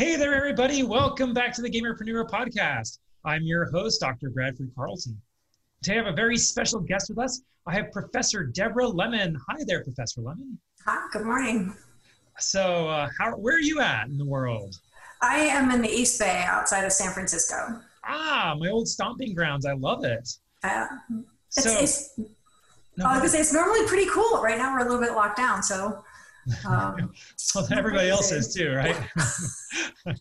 Hey there, everybody. Welcome back to the Gamerpreneur Podcast. I'm your host, Dr. Bradford Carlson. Today I have a very special guest with us. I have Professor Deborah Lemon. Hi there, Professor Lemon. Hi, good morning. So, uh, how, where are you at in the world? I am in the East Bay outside of San Francisco. Ah, my old stomping grounds. I love it. Uh, it's, So- it's, No, I was gonna say it's normally pretty cool. Right now we're a little bit locked down, so um, well, everybody else is too, right?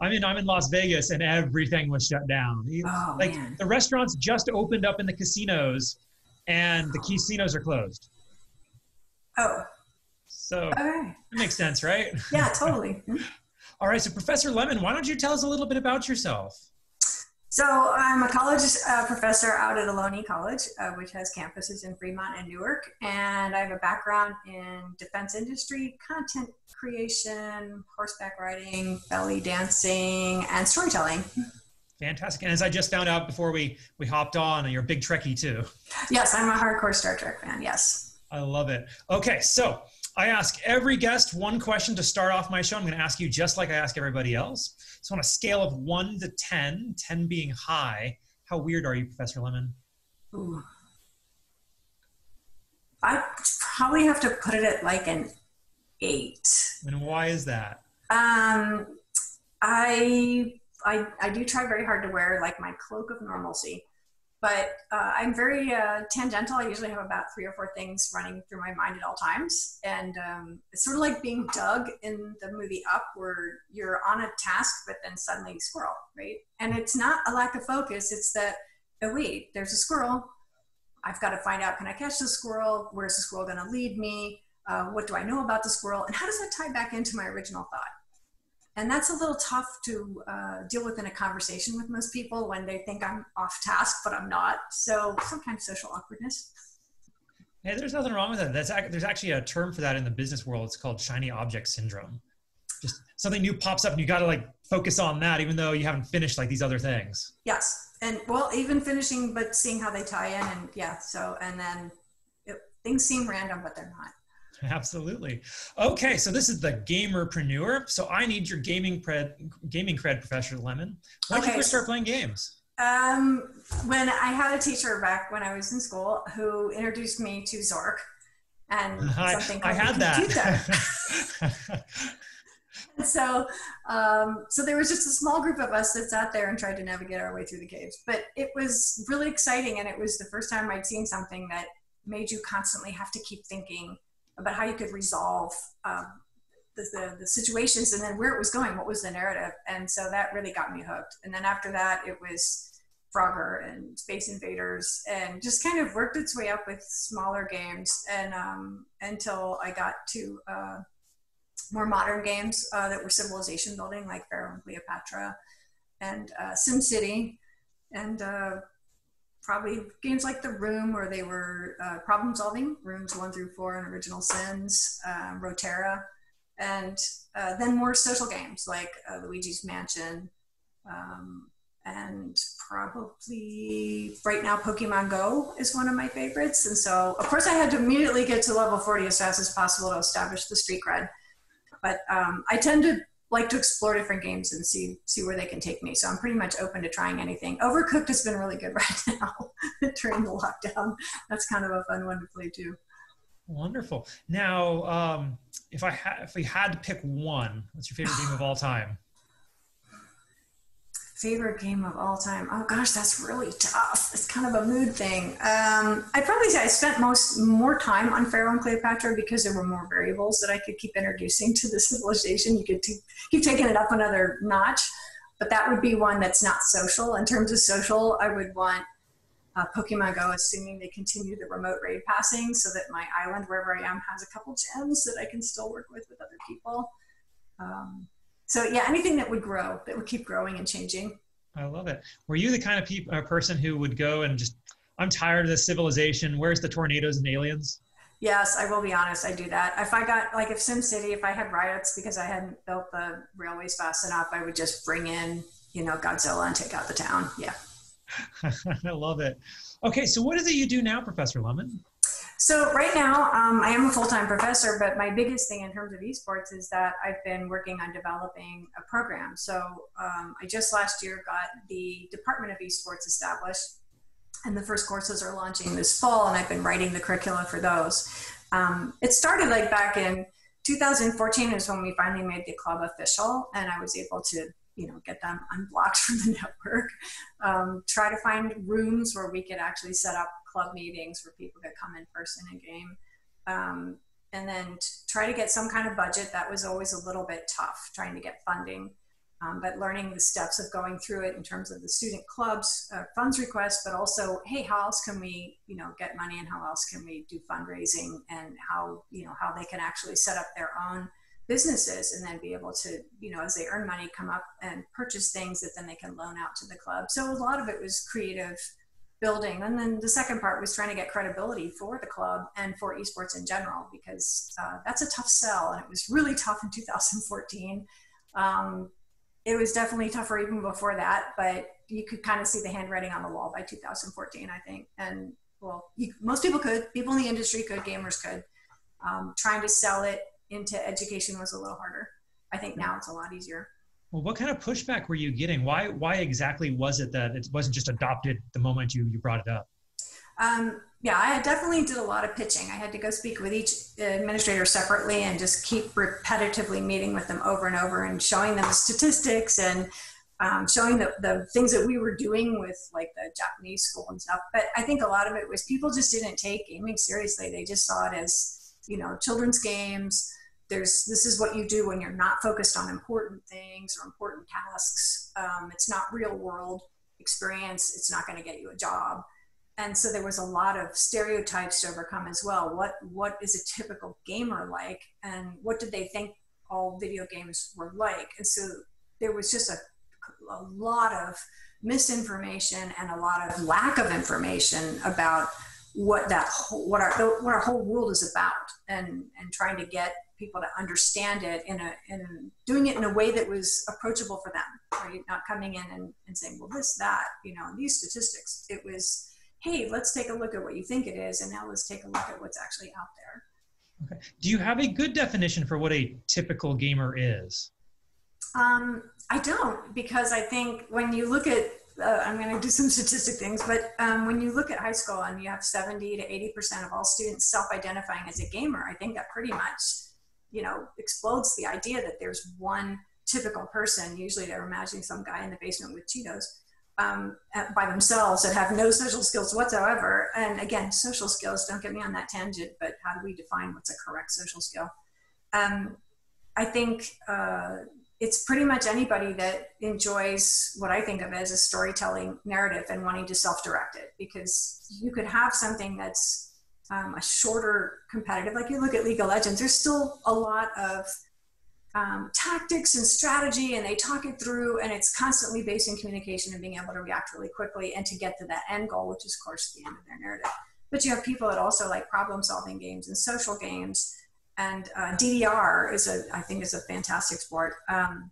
I mean, I'm in Las Vegas and everything was shut down. oh like man, the restaurants just opened up in the casinos and the casinos are closed. oh, So okay, it makes sense, right? yeah, totally. All right, so Professor Lemon, why don't you tell us a little bit about yourself? So I'm a college uh, professor out at Ohlone College, uh, which has campuses in Fremont and Newark, and I have a background in defense industry, content creation, horseback riding, belly dancing, and storytelling. Fantastic. And as I just found out before we we hopped on, you're a big Trekkie too. Yes, I'm a hardcore Star Trek fan. Yes. I love it. Okay, so I ask every guest one question to start off my show. I'm going to ask you just like I ask everybody else. So on a scale of one to 10, 10 being high, how weird are you, Professor Lemon? Ooh. I probably have to put it at like an eight. And why is that? Um, I, I I do try very hard to wear like my cloak of normalcy, but uh, I'm very uh, tangential. I usually have about three or four things running through my mind at all times, and um, it's sort of like being Dug in the movie Up, where you're on a task, but then suddenly squirrel, right? And it's not a lack of focus; it's that oh wait, there's a squirrel. I've got to find out can I catch the squirrel? Where's the squirrel going to lead me? Uh, what do I know about the squirrel? And how does that tie back into my original thought? And that's a little tough to uh, deal with in a conversation with most people when they think I'm off task, but I'm not. So sometimes social awkwardness. Hey, there's nothing wrong with that. That's there's actually a term for that in the business world. It's called shiny object syndrome. Just something new pops up and you got to like focus on that, even though you haven't finished like these other things. Yes. And well, even finishing, but seeing how they tie in. And yeah, so, and then it, things seem random, but they're not. Absolutely. Okay, so this is the gamerpreneur. So I need your gaming cred, gaming cred, Professor Lemon. When did you Okay. first start playing games? Um, when I had a teacher back when I was in school who introduced me to Zork and I, something I called had the computer. that. And so, um, so there was just a small group of us that sat there and tried to navigate our way through the caves. But it was really exciting, and it was the first time I'd seen something that made you constantly have to keep thinking about how you could resolve um, the, the, the situations and then where it was going, what was the narrative. And so that really got me hooked. And then after that, it was Frogger and Space Invaders, and just kind of worked its way up with smaller games, and um, until I got to. Uh, more modern games uh, that were civilization building, like Pharaoh and Cleopatra, and uh, SimCity, and uh, probably games like The Room, where they were uh, problem solving, rooms one through four and Original Sins, uh, Rotera, and uh, then more social games like uh, Luigi's Mansion, um, and probably right now Pokemon Go is one of my favorites. And so, of course, I had to immediately get to level 40 as fast as possible to establish the street cred but um, I tend to like to explore different games and see see where they can take me. So I'm pretty much open to trying anything. Overcooked has been really good right now during the lockdown. That's kind of a fun one to play too. Wonderful. Now, um, if I ha- if we had to pick one, what's your favorite game of all time? Favorite game of all time? Oh gosh, that's really tough. It's kind of a mood thing. Um, I'd probably say I spent most more time on Pharaoh and Cleopatra because there were more variables that I could keep introducing to the civilization. You could t- keep taking it up another notch, but that would be one that's not social. In terms of social, I would want uh, Pokemon Go, assuming they continue the remote raid passing, so that my island, wherever I am, has a couple gems that I can still work with with other people. Um, so yeah, anything that would grow, that would keep growing and changing. I love it. Were you the kind of uh, person who would go and just, I'm tired of this civilization. Where's the tornadoes and aliens? Yes, I will be honest. I do that. If I got like if SimCity, if I had riots because I hadn't built the railways fast enough, I would just bring in, you know, Godzilla and take out the town. Yeah. I love it. Okay, so what is it you do now, Professor Lemon? So right now, um, I am a full-time professor, but my biggest thing in terms of esports is that I've been working on developing a program. So um, I just last year got the Department of Esports established, and the first courses are launching this fall, and I've been writing the curricula for those. Um, it started like back in 2014 is when we finally made the club official, and I was able to you know get them unblocked from the network. Um, try to find rooms where we could actually set up club meetings where people could come in person and game. Um, and then try to get some kind of budget. That was always a little bit tough trying to get funding. Um, but learning the steps of going through it in terms of the student clubs uh, funds request but also hey how else can we you know get money and how else can we do fundraising and how you know how they can actually set up their own businesses and then be able to you know as they earn money come up and purchase things that then they can loan out to the club. So a lot of it was creative building. And then the second part was trying to get credibility for the club and for esports in general because uh, that's a tough sell and it was really tough in 2014 um, it was definitely tougher even before that but you could kind of see the handwriting on the wall by 2014 i think. And well you, most people could people in the industry could gamers could um, trying to sell it into education was a little harder. I think now it's a lot easier. Well, what kind of pushback were you getting? Why why exactly was it that it wasn't just adopted the moment you you brought it up? Um, yeah, I definitely did a lot of pitching. I had to go speak with each administrator separately and just keep repetitively meeting with them over and over and showing them the statistics and um, showing the, the things that we were doing with like the Japanese school and stuff. But I think a lot of it was people just didn't take gaming seriously. They just saw it as, you know, children's games there's this is what you do when you're not focused on important things or important tasks. Um, it's not real world experience. It's not going to get you a job. And so there was a lot of stereotypes to overcome as well. What what is a typical gamer like? And what did they think all video games were like? And so there was just a, a lot of misinformation and a lot of lack of information about what that whole, what our what our whole world is about and and trying to get people to understand it in a in doing it in a way that was approachable for them right? Not coming in and, and saying well this that you know these statistics. It was hey let's take a look at what you think it is and now let's take a look at what's actually out there. Okay. Do you have a good definition for what a typical gamer is? Um, i don't because i think when you look at uh, I'm going to do some statistic things, but um, when you look at high school and you have 70 to 80% of all students self identifying as a gamer, I think that pretty much you know explodes the idea that there's one typical person usually they're imagining some guy in the basement with cheetos um, by themselves that have no social skills whatsoever. And again social skills don't get me on that tangent but how do we define what's a correct social skill? Um, i think uh, it's pretty much anybody that enjoys what I think of as a storytelling narrative and wanting to self-direct it because you could have something that's um, a shorter competitive. Like you look at League of Legends, there's still a lot of um, tactics and strategy, and they talk it through, and it's constantly based in communication and being able to react really quickly and to get to that end goal, which is, of course, the end of their narrative. But you have people that also like problem-solving games and social games, and uh, DDR is a, I think, is a fantastic sport. Um,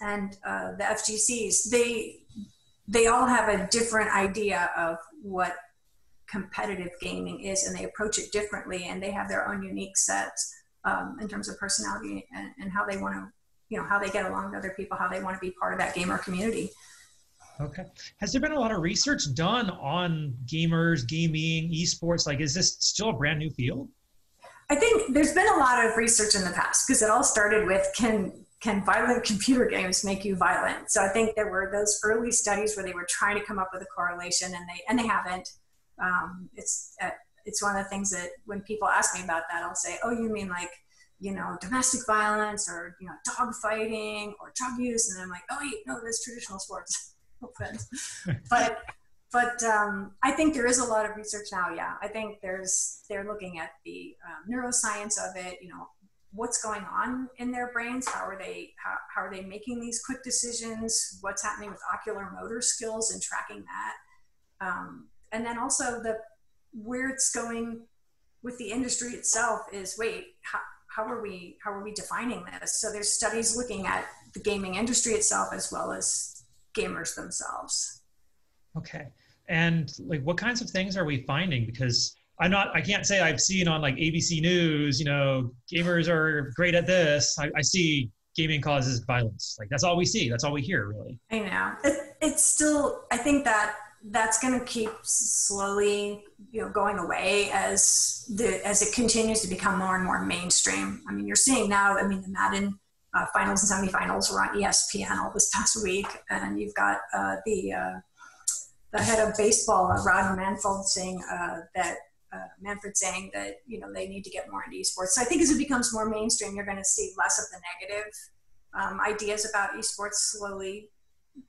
and uh, the FGCs, they they all have a different idea of what competitive gaming is and they approach it differently and they have their own unique sets um, in terms of personality and, and how they want to you know how they get along with other people how they want to be part of that gamer community. Okay. Has there been a lot of research done on gamers gaming esports? Like is this still a brand new field i think there's been a lot of research in the past because it all started with can can violent computer games make you violent so i think there were those early studies where they were trying to come up with a correlation and they and they haven't um, it's uh, it's one of the things that when people ask me about that, I'll say, "Oh, you mean like you know domestic violence or you know dog fighting or drug use?" And I'm like, "Oh, wait, no, that's traditional sports." but but um, I think there is a lot of research now. Yeah, I think there's they're looking at the um, neuroscience of it. You know, what's going on in their brains? How are they how, how are they making these quick decisions? What's happening with ocular motor skills and tracking that? Um, and then also the where it's going with the industry itself is wait how, how are we how are we defining this so there's studies looking at the gaming industry itself as well as gamers themselves okay and like what kinds of things are we finding because I'm not. I can't say I've seen on like ABC News. You know, gamers are great at this. I, I see gaming causes violence. Like that's all we see. That's all we hear, really. I know. It, it's still. I think that that's going to keep slowly, you know, going away as the as it continues to become more and more mainstream. I mean, you're seeing now. I mean, the Madden uh, finals and semifinals were on ESPN all this past week, and you've got uh, the uh, the head of baseball, uh, Rob Manfred, saying uh, that uh, Manfred saying that you know they need to get more into esports. So I think as it becomes more mainstream, you're going to see less of the negative um, ideas about esports slowly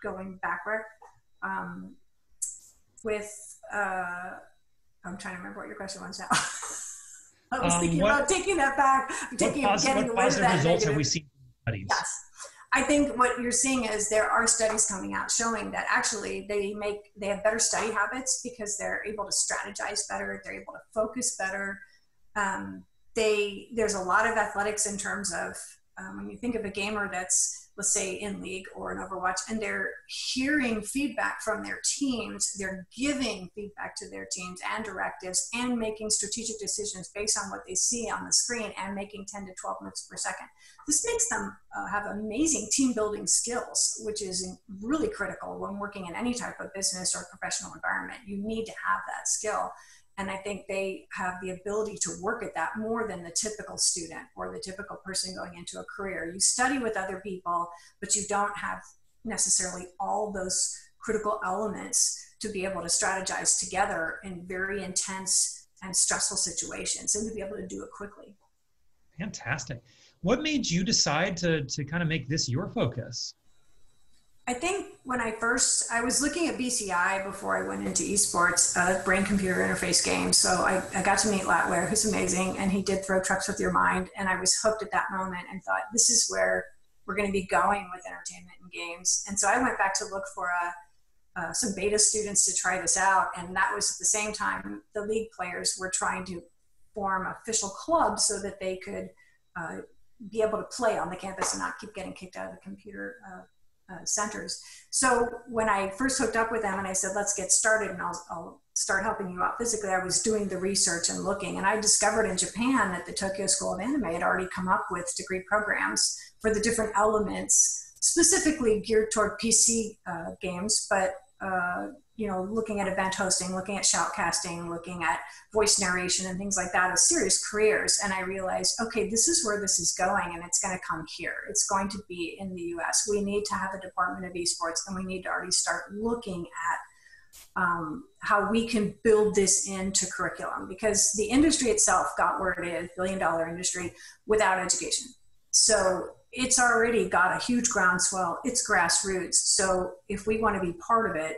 going backward. Um, with I'm trying to remember what your question was now. I was um, thinking what, about taking that back, taking what positive, getting what away positive results negative. have we seen studies. Yes. I think what you're seeing is there are studies coming out showing that actually they make they have better study habits because they're able to strategize better, they're able to focus better. Um, they there's a lot of athletics in terms of um, when you think of a gamer that's let's say in league or in overwatch and they're hearing feedback from their teams they're giving feedback to their teams and directives and making strategic decisions based on what they see on the screen and making 10 to 12 moves per second. This makes them uh, have amazing team building skills which is really critical when working in any type of business or professional environment. You need to have that skill and I think they have the ability to work at that more than the typical student or the typical person going into a career. You study with other people, but you don't have necessarily all those critical elements to be able to strategize together in very intense and stressful situations and to be able to do it quickly. Fantastic. What made you decide to, to kind of make this your focus? I think when I first, I was looking at BCI before I went into esports, uh, brain computer interface games. So I, I got to meet Lat Ware, who's amazing, and he did throw trucks with your mind. And I was hooked at that moment and thought, this is where we're going to be going with entertainment and games. And so I went back to look for a, uh, some beta students to try this out. And that was at the same time the league players were trying to form official clubs so that they could uh, be able to play on the campus and not keep getting kicked out of the computer uh, centers. So when I first hooked up with them and I said, let's get started and I'll, I'll, start helping you out physically, I was doing the research and looking. And I discovered in Japan that the Tokyo School of Anime had already come up with degree programs for the different elements, specifically geared toward PC uh, games, but uh, you know, looking at event hosting, looking at shoutcasting, looking at voice narration and things like that as serious careers. And I realized, okay, this is where this is going and it's going to come here. It's going to be in the US. We need to have a department of esports and we need to already start looking at um, how we can build this into curriculum because the industry itself got where it is, billion dollar industry, without education. So it's already got a huge groundswell. It's grassroots. So if we want to be part of it,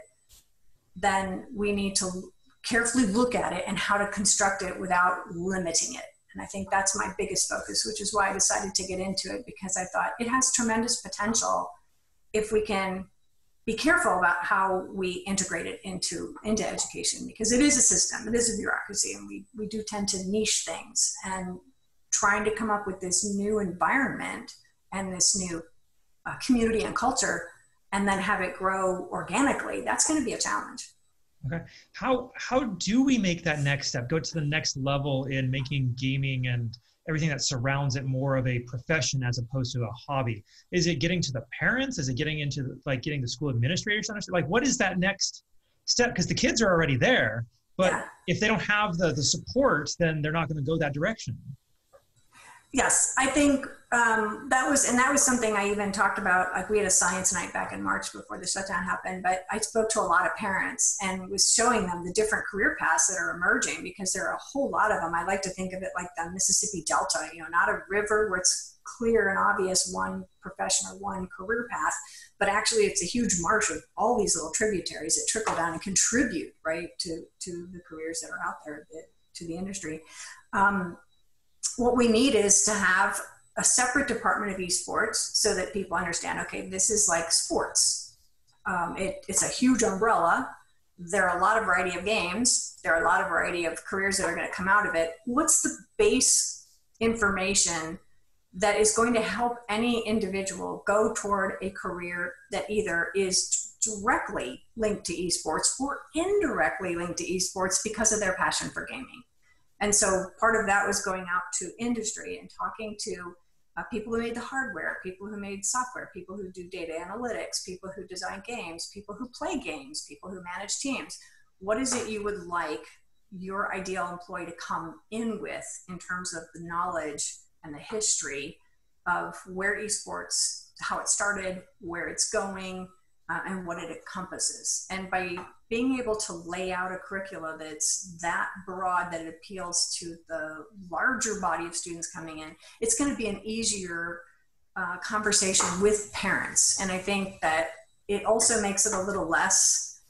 then we need to carefully look at it and how to construct it without limiting it. And I think that's my biggest focus, which is why I decided to get into it because I thought it has tremendous potential if we can be careful about how we integrate it into into education because it is a system it is a bureaucracy and we, we do tend to niche things and trying to come up with this new environment and this new uh, community and culture and then have it grow organically, that's going to be a challenge. Okay. How how do we make that next step? Go to the next level in making gaming and everything that surrounds it more of a profession as opposed to a hobby. Is it getting to the parents? Is it getting into the, like getting the school administrators to understand? Like, what is that next step? Because the kids are already there, but yeah. if they don't have the the support, then they're not going to go that direction. Yes, I think um, that was, and that was something I even talked about. Like we had a science night back in March before the shutdown happened, but I spoke to a lot of parents and was showing them the different career paths that are emerging because there are a whole lot of them. I like to think of it like the Mississippi Delta, you know, not a river where it's clear and obvious one profession or one career path, but actually it's a huge marsh of all these little tributaries that trickle down and contribute right to to the careers that are out there to the industry. Um, what we need is to have a separate department of esports so that people understand okay this is like sports. Um, it, it's a huge umbrella. There are a lot of variety of games. There are a lot of variety of careers that are going to come out of it. What's the base information that is going to help any individual go toward a career that either is directly linked to esports or indirectly linked to esports because of their passion for gaming And so part of that was going out to industry and talking to uh, people who made the hardware, people who made software, people who do data analytics, people who design games, people who play games, people who manage teams. What is it you would like your ideal employee to come in with in terms of the knowledge and the history of where esports, how it started, where it's going, uh, and what it encompasses. And by being able to lay out a curricula that's that broad that it appeals to the larger body of students coming in, it's going to be an easier uh, conversation with parents. And I think that it also makes it a little less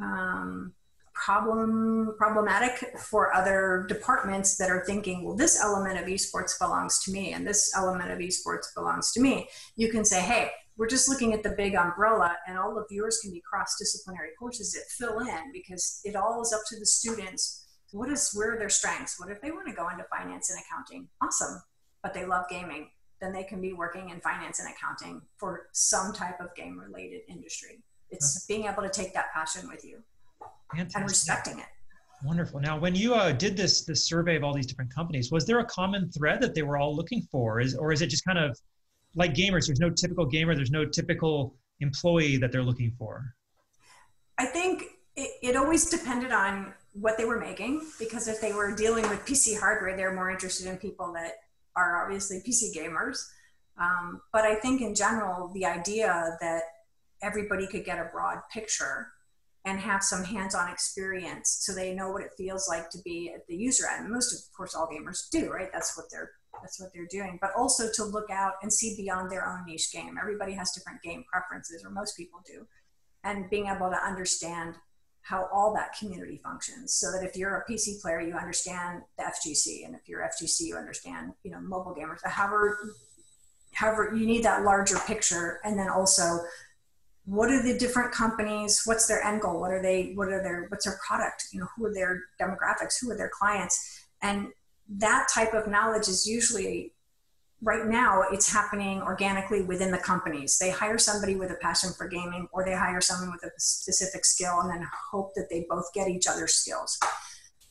um, problem problematic for other departments that are thinking well this element of esports belongs to me and this element of esports belongs to me you can say hey we're just looking at the big umbrella and all of yours can be cross-disciplinary courses that fill in because it all is up to the students. What is where are their strengths? What if they want to go into finance and accounting? Awesome. But they love gaming. Then they can be working in finance and accounting for some type of game related industry. It's being able to take that passion with you Fantastic. and respecting it. Wonderful. Now, when you uh, did this this survey of all these different companies, was there a common thread that they were all looking for, is or is it just kind of like gamers, there's no typical gamer, there's no typical employee that they're looking for? I think it, it always depended on what they were making because if they were dealing with PC hardware, they're more interested in people that are obviously PC gamers. Um, but I think in general, the idea that everybody could get a broad picture and have some hands-on experience so they know what it feels like to be at the user end. Most of course all gamers do, right? That's what they're that's what they're doing. But also to look out and see beyond their own niche game. Everybody has different game preferences, or most people do. And being able to understand how all that community functions so that if you're a PC player, you understand the FGC. And if you're FGC, you understand, you know, mobile gamers. However, however, you need that larger picture. And then also what are the different companies what's their end goal what are they what are their what's their product you know who are their demographics who are their clients and that type of knowledge is usually right now it's happening organically within the companies they hire somebody with a passion for gaming or they hire someone with a specific skill and then hope that they both get each other's skills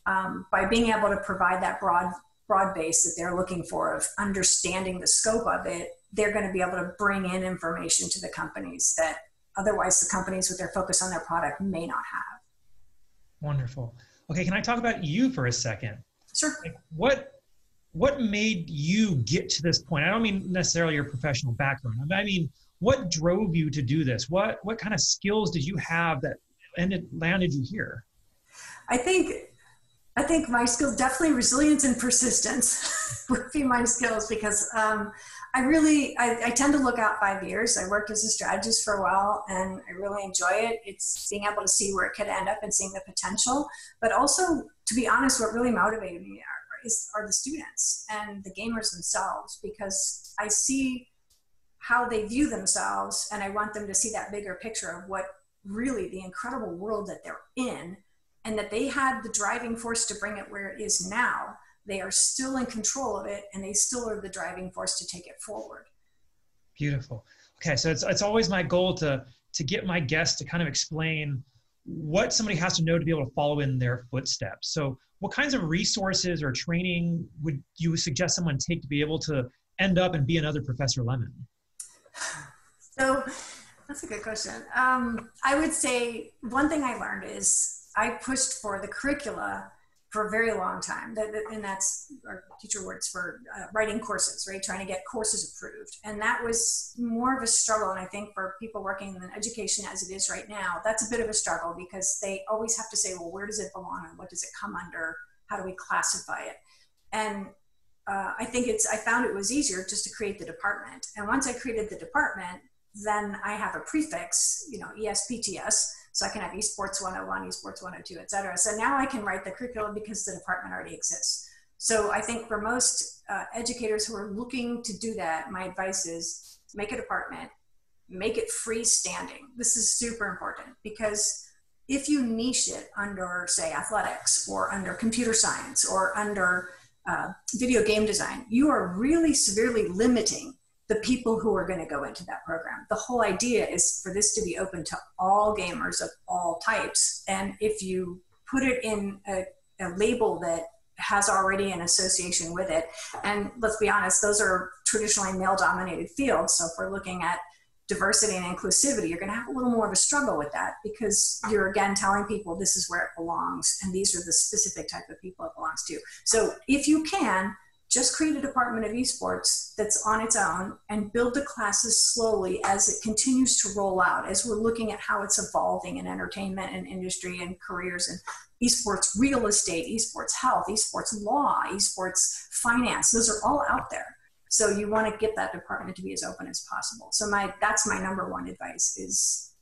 um, by being able to provide that broad broad base that they're looking for of understanding the scope of it they're going to be able to bring in information to the companies that otherwise the companies with their focus on their product may not have. Wonderful. Okay, can I talk about you for a second? Sure. Like what what made you get to this point? I don't mean necessarily your professional background. I mean, what drove you to do this? What what kind of skills did you have that ended landed you here? I think I think my skills definitely resilience and persistence would be my skills because um, I really, I, I, tend to look out five years. I worked as a strategist for a while and I really enjoy it. It's being able to see where it could end up and seeing the potential. But also, to be honest, what really motivated me are, is, are the students and the gamers themselves because I see how they view themselves and I want them to see that bigger picture of what really the incredible world that they're in and that they had the driving force to bring it where it is now. They are still in control of it and they still are the driving force to take it forward. Beautiful. Okay so it's, it's always my goal to to get my guests to kind of explain what somebody has to know to be able to follow in their footsteps. So what kinds of resources or training would you suggest someone take to be able to end up and be another professor lemon? So that's a good question. Um, i would say one thing i learned is i pushed for the curricula for a very long time. That, and that's our teacher words for uh, writing courses, right? Trying to get courses approved. And that was more of a struggle. And I think for people working in education as it is right now, that's a bit of a struggle because they always have to say, well, where does it belong and what does it come under? How do we classify it? And uh, I think it's, I found it was easier just to create the department. And once I created the department, then I have a prefix, you know, ESPTS, so I can have esports 101, esports 102, et cetera. So now I can write the curriculum because the department already exists. So I think for most uh, educators who are looking to do that, my advice is make a department, make it freestanding. This is super important because if you niche it under, say, athletics or under computer science or under uh, video game design, you are really severely limiting the people who are going to go into that program. The whole idea is for this to be open to all gamers of all types. And if you put it in a, a label that has already an association with it. And let's be honest, those are traditionally male dominated fields. So if we're looking at diversity and inclusivity, you're going to have a little more of a struggle with that because you're again telling people this is where it belongs and these are the specific type of people it belongs to. So if you can, just create a department of esports that's on its own and build the classes slowly as it continues to roll out as we're looking at how it's evolving in entertainment and industry and careers and esports real estate esports health esports law esports finance. Those are all out there. So you want to get that department to be as open as possible. So my that's my number one advice is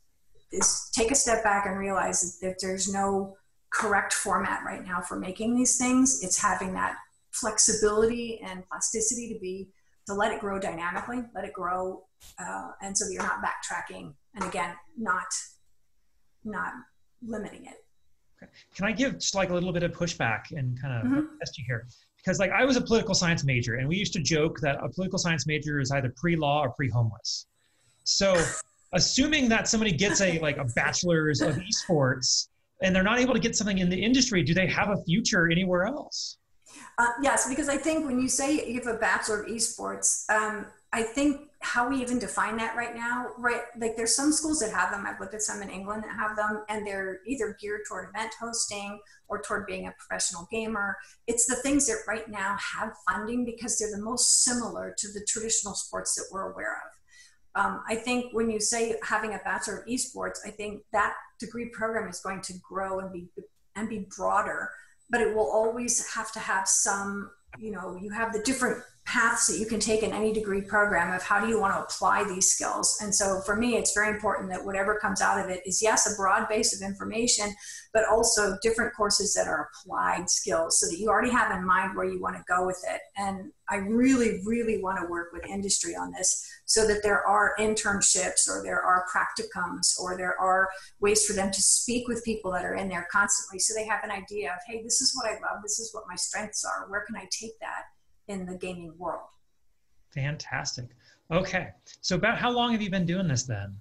is take a step back and realize that there's no correct format right now for making these things. It's having that flexibility and plasticity to be to let it grow dynamically, let it grow, uh, and so that you're not backtracking, and again, not not limiting it. Okay. Can I give just like a little bit of pushback and kind of mm-hmm. test you here? Because like I was a political science major, and we used to joke that a political science major is either pre-law or pre-homeless. So, assuming that somebody gets a like a bachelor's of esports and they're not able to get something in the industry, do they have a future anywhere else? Uh, yes, because I think when you say you have a bachelor of esports, um, I think how we even define that right now, right? Like there's some schools that have them. I've looked at some in England that have them, and they're either geared toward event hosting or toward being a professional gamer. It's the things that right now have funding because they're the most similar to the traditional sports that we're aware of. Um, I think when you say having a bachelor of esports, I think that degree program is going to grow and be and be broader but it will always have to have some you know you have the different paths that you can take in any degree program of how do you want to apply these skills. And so for me it's very important that whatever comes out of it is yes a broad base of information but also different courses that are applied skills so that you already have in mind where you want to go with it. And i really really want to work with industry on this so that there are internships or there are practicums or there are ways for them to speak with people that are in there constantly so they have an idea of hey this is what i love. This is what my strengths are. Where can i take that in the gaming world. Fantastic. Okay so about how long have you been doing this then?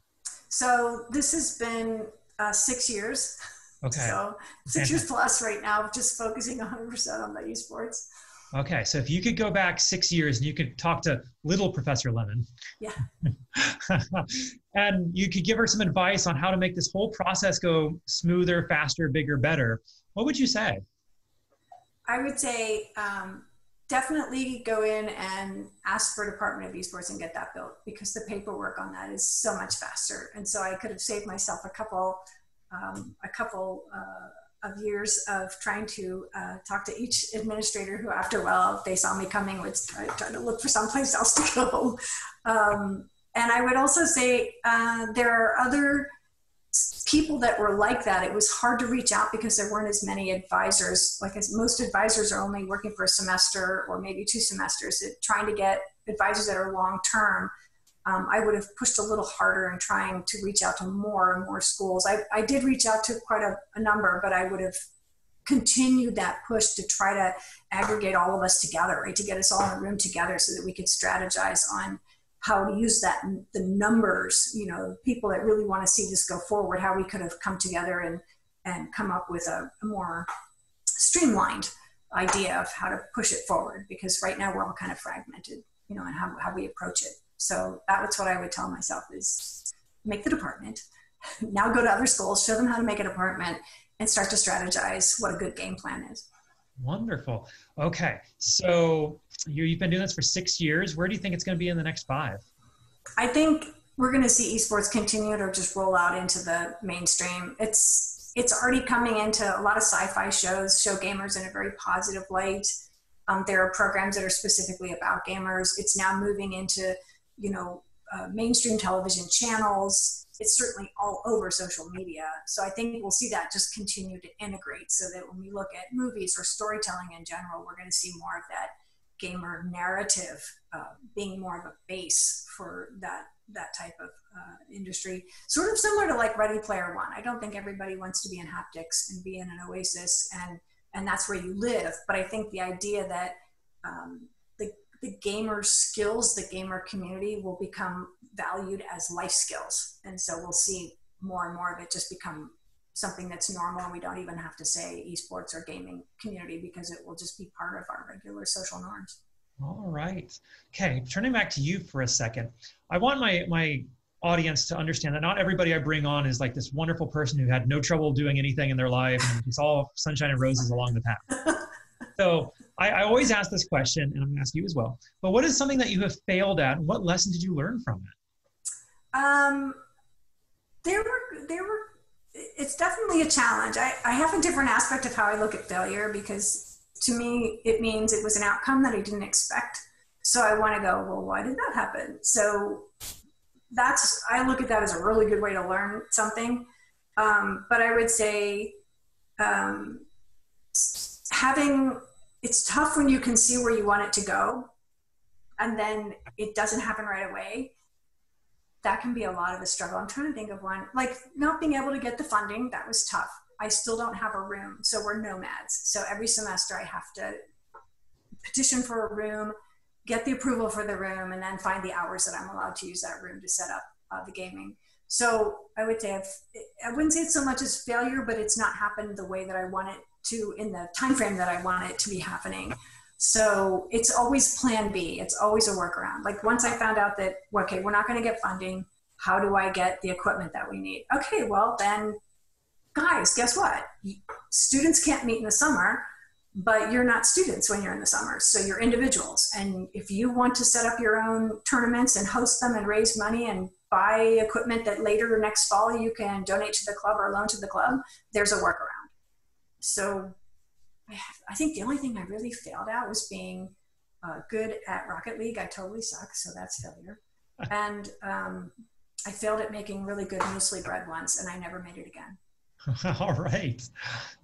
So this has been uh, six years. Okay. So six fantastic. years plus right now just focusing 100% on the esports. Okay, so if you could go back six years and you could talk to little Professor Lemon, yeah, and you could give her some advice on how to make this whole process go smoother, faster, bigger, better, what would you say? I would say um, definitely go in and ask for Department of Esports and get that built because the paperwork on that is so much faster. And so I could have saved myself a couple, um, a couple. Uh, of years of trying to uh, talk to each administrator who, after a while, if they saw me coming, would try, try to look for someplace else to go. Um, and I would also say uh, there are other people that were like that. It was hard to reach out because there weren't as many advisors. Like as most advisors are only working for a semester or maybe two semesters. It, trying to get advisors that are long term um, I would have pushed a little harder in trying to reach out to more and more schools. I, I did reach out to quite a, a number, but I would have continued that push to try to aggregate all of us together, right? To get us all in a room together so that we could strategize on how to use that, the numbers, you know, people that really want to see this go forward, how we could have come together and, and come up with a, a more streamlined idea of how to push it forward because right now we're all kind of fragmented, you know, and how, how we approach it. So that's what I would tell myself is make the department. Now go to other schools, show them how to make a department, and start to strategize what a good game plan is. Wonderful. Okay, so you, have been doing this for six years. Where do you think it's going to be in the next five? I think we're going to see esports continue to just roll out into the mainstream. It's it's already coming into a lot of sci-fi shows, show gamers in a very positive light. Um, there are programs that are specifically about gamers. It's now moving into you know, uh, mainstream television channels. It's certainly all over social media. So I think we'll see that just continue to integrate so that when we look at movies or storytelling in general, we're going to see more of that gamer narrative uh, being more of a base for that that type of uh, industry. Sort of similar to like ready player one. I don't think everybody wants to be in haptics and be in an oasis and and that's where you live. But i think the idea that um, the gamer skills, the gamer community will become valued as life skills. And so we'll see more and more of it just become something that's normal and we don't even have to say esports or gaming community because it will just be part of our regular social norms. All right. Okay, turning back to you for a second. I want my my audience to understand that not everybody I bring on is like this wonderful person who had no trouble doing anything in their life and it's all sunshine and roses along the path. so I, I, always ask this question, and I'm going to ask you as well. But what is something that you have failed at, and what lesson did you learn from it? Um, there were there were. It's definitely a challenge. I, I have a different aspect of how I look at failure because to me it means it was an outcome that I didn't expect. So I want to go, well, why did that happen? So that's I look at that as a really good way to learn something. Um, but I would say um, having it's tough when you can see where you want it to go, and then it doesn't happen right away. That can be a lot of a struggle. I'm trying to think of one like not being able to get the funding. That was tough. I still don't have a room, so we're nomads. So every semester I have to petition for a room get the approval for the room, and then find the hours that I'm allowed to use that room to set up uh, the gaming. So I would say I wouldn't say it's so much as failure, but it's not happened the way that I want it to in the time frame that I want it to be happening. So it's always plan B. It's always a workaround. Like once I found out that okay, we're not going to get funding, how do I get the equipment that we need? Okay, well then guys, guess what? Students can't meet in the summer but you're not students when you're in the summer so you're individuals and if you want to set up your own tournaments and host them and raise money and buy equipment that later next fall you can donate to the club or loan to the club there's a workaround so i think the only thing i really failed at was being uh, good at rocket league i totally suck so that's failure and um, i failed at making really good muesli bread once and i never made it again All right.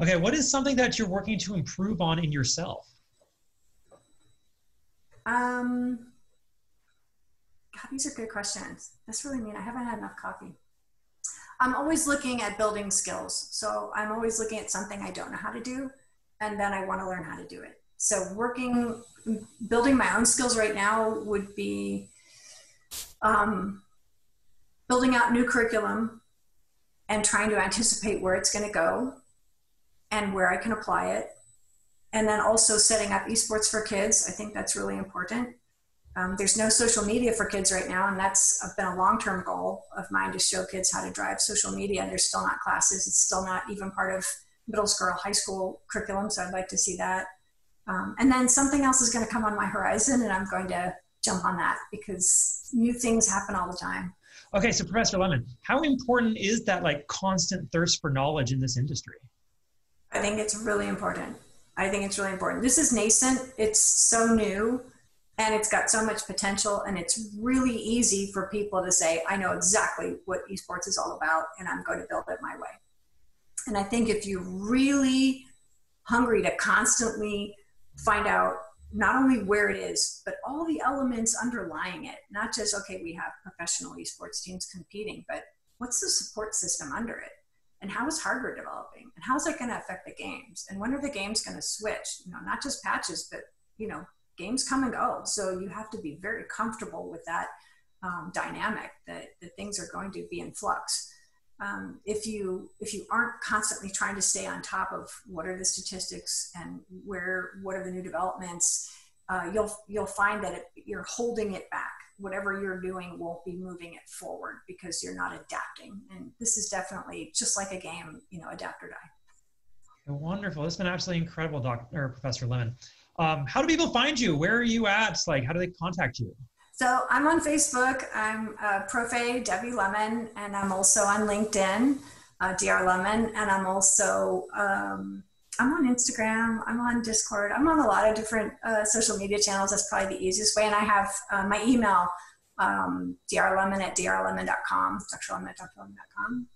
Okay, what is something that you're working to improve on in yourself? Um, God, these are good questions. That's really mean. I haven't had enough coffee. I'm always looking at building skills. So I'm always looking at something I don't know how to do, and then I want to learn how to do it. So working, building my own skills right now would be um, building out new curriculum and trying to anticipate where it's going to go and where I can apply it. And then also setting up esports for kids. I think that's really important. Um, there's no social media for kids right now, and that's been a long term goal of mine to show kids how to drive social media. And there's still not classes, it's still not even part of middle school or high school curriculum. So I'd like to see that. Um, and then something else is going to come on my horizon, and I'm going to jump on that because new things happen all the time. Okay, so Professor Lemon, how important is that like constant thirst for knowledge in this industry? I think it's really important. I think it's really important. This is nascent. It's so new and it's got so much potential and it's really easy for people to say, I know exactly what esports is all about and I'm going to build it my way. And I think if you're really hungry to constantly find out not only where it is, but all the elements underlying it. Not just, okay, we have professional esports teams competing, but what's the support system under it? And how is hardware developing? And how is that going to affect the games? And when are the games going to switch? You know, not just patches, but, you know, games come and go. So you have to be very comfortable with that um, dynamic that, that things are going to be in flux um, if you if you aren't constantly trying to stay on top of what are the statistics and where what are the new developments, uh, you'll you'll find that it, you're holding it back. Whatever you're doing won't be moving it forward because you're not adapting. And this is definitely just like a game, you know, adapt or die. Wonderful. This has been absolutely incredible, Dr. Professor Lemon. Um, how do people find you? Where are you at? Like, how do they contact you? So I'm on Facebook. I'm uh, Profe Debbie Lemon, and I'm also on LinkedIn, uh, Dr. Lemon, and I'm also um, I'm on Instagram. I'm on Discord. I'm on a lot of different uh, social media channels. That's probably the easiest way. And I have uh, my email, um, drlemon at drlemon.com, drlemon at drlemon.com.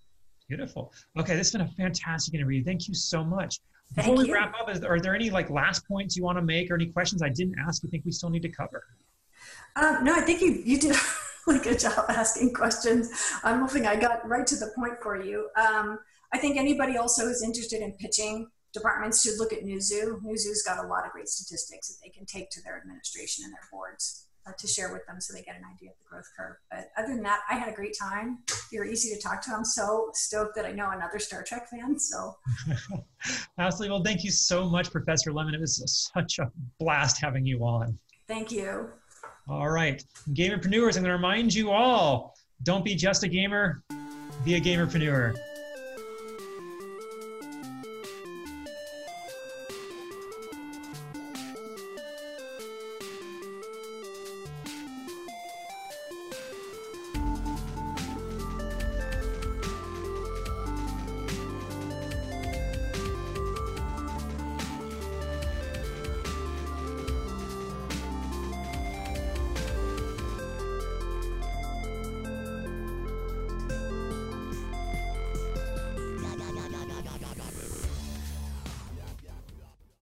Beautiful. Okay, this has been a fantastic interview. Thank you so much. Before Thank we you. wrap up, is, are there any like last points you want to make or any questions I didn't ask you think we still need to cover? Um, no, I think you, you did a really good job asking questions. I'm hoping I got right to the point for you. Um, I think anybody also who's interested in pitching departments should look at Newzoo. Newzoo's got a lot of great statistics that they can take to their administration and their boards uh, to share with them so they get an idea of the growth curve. But other than that, I had a great time. You're easy to talk to. I'm so stoked that I know another Star Trek fan. So, absolutely. Well, thank you so much, Professor Lemon. It was such a blast having you on. Thank you. All right, gamerpreneurs, I'm going to remind you all don't be just a gamer, be a gamerpreneur.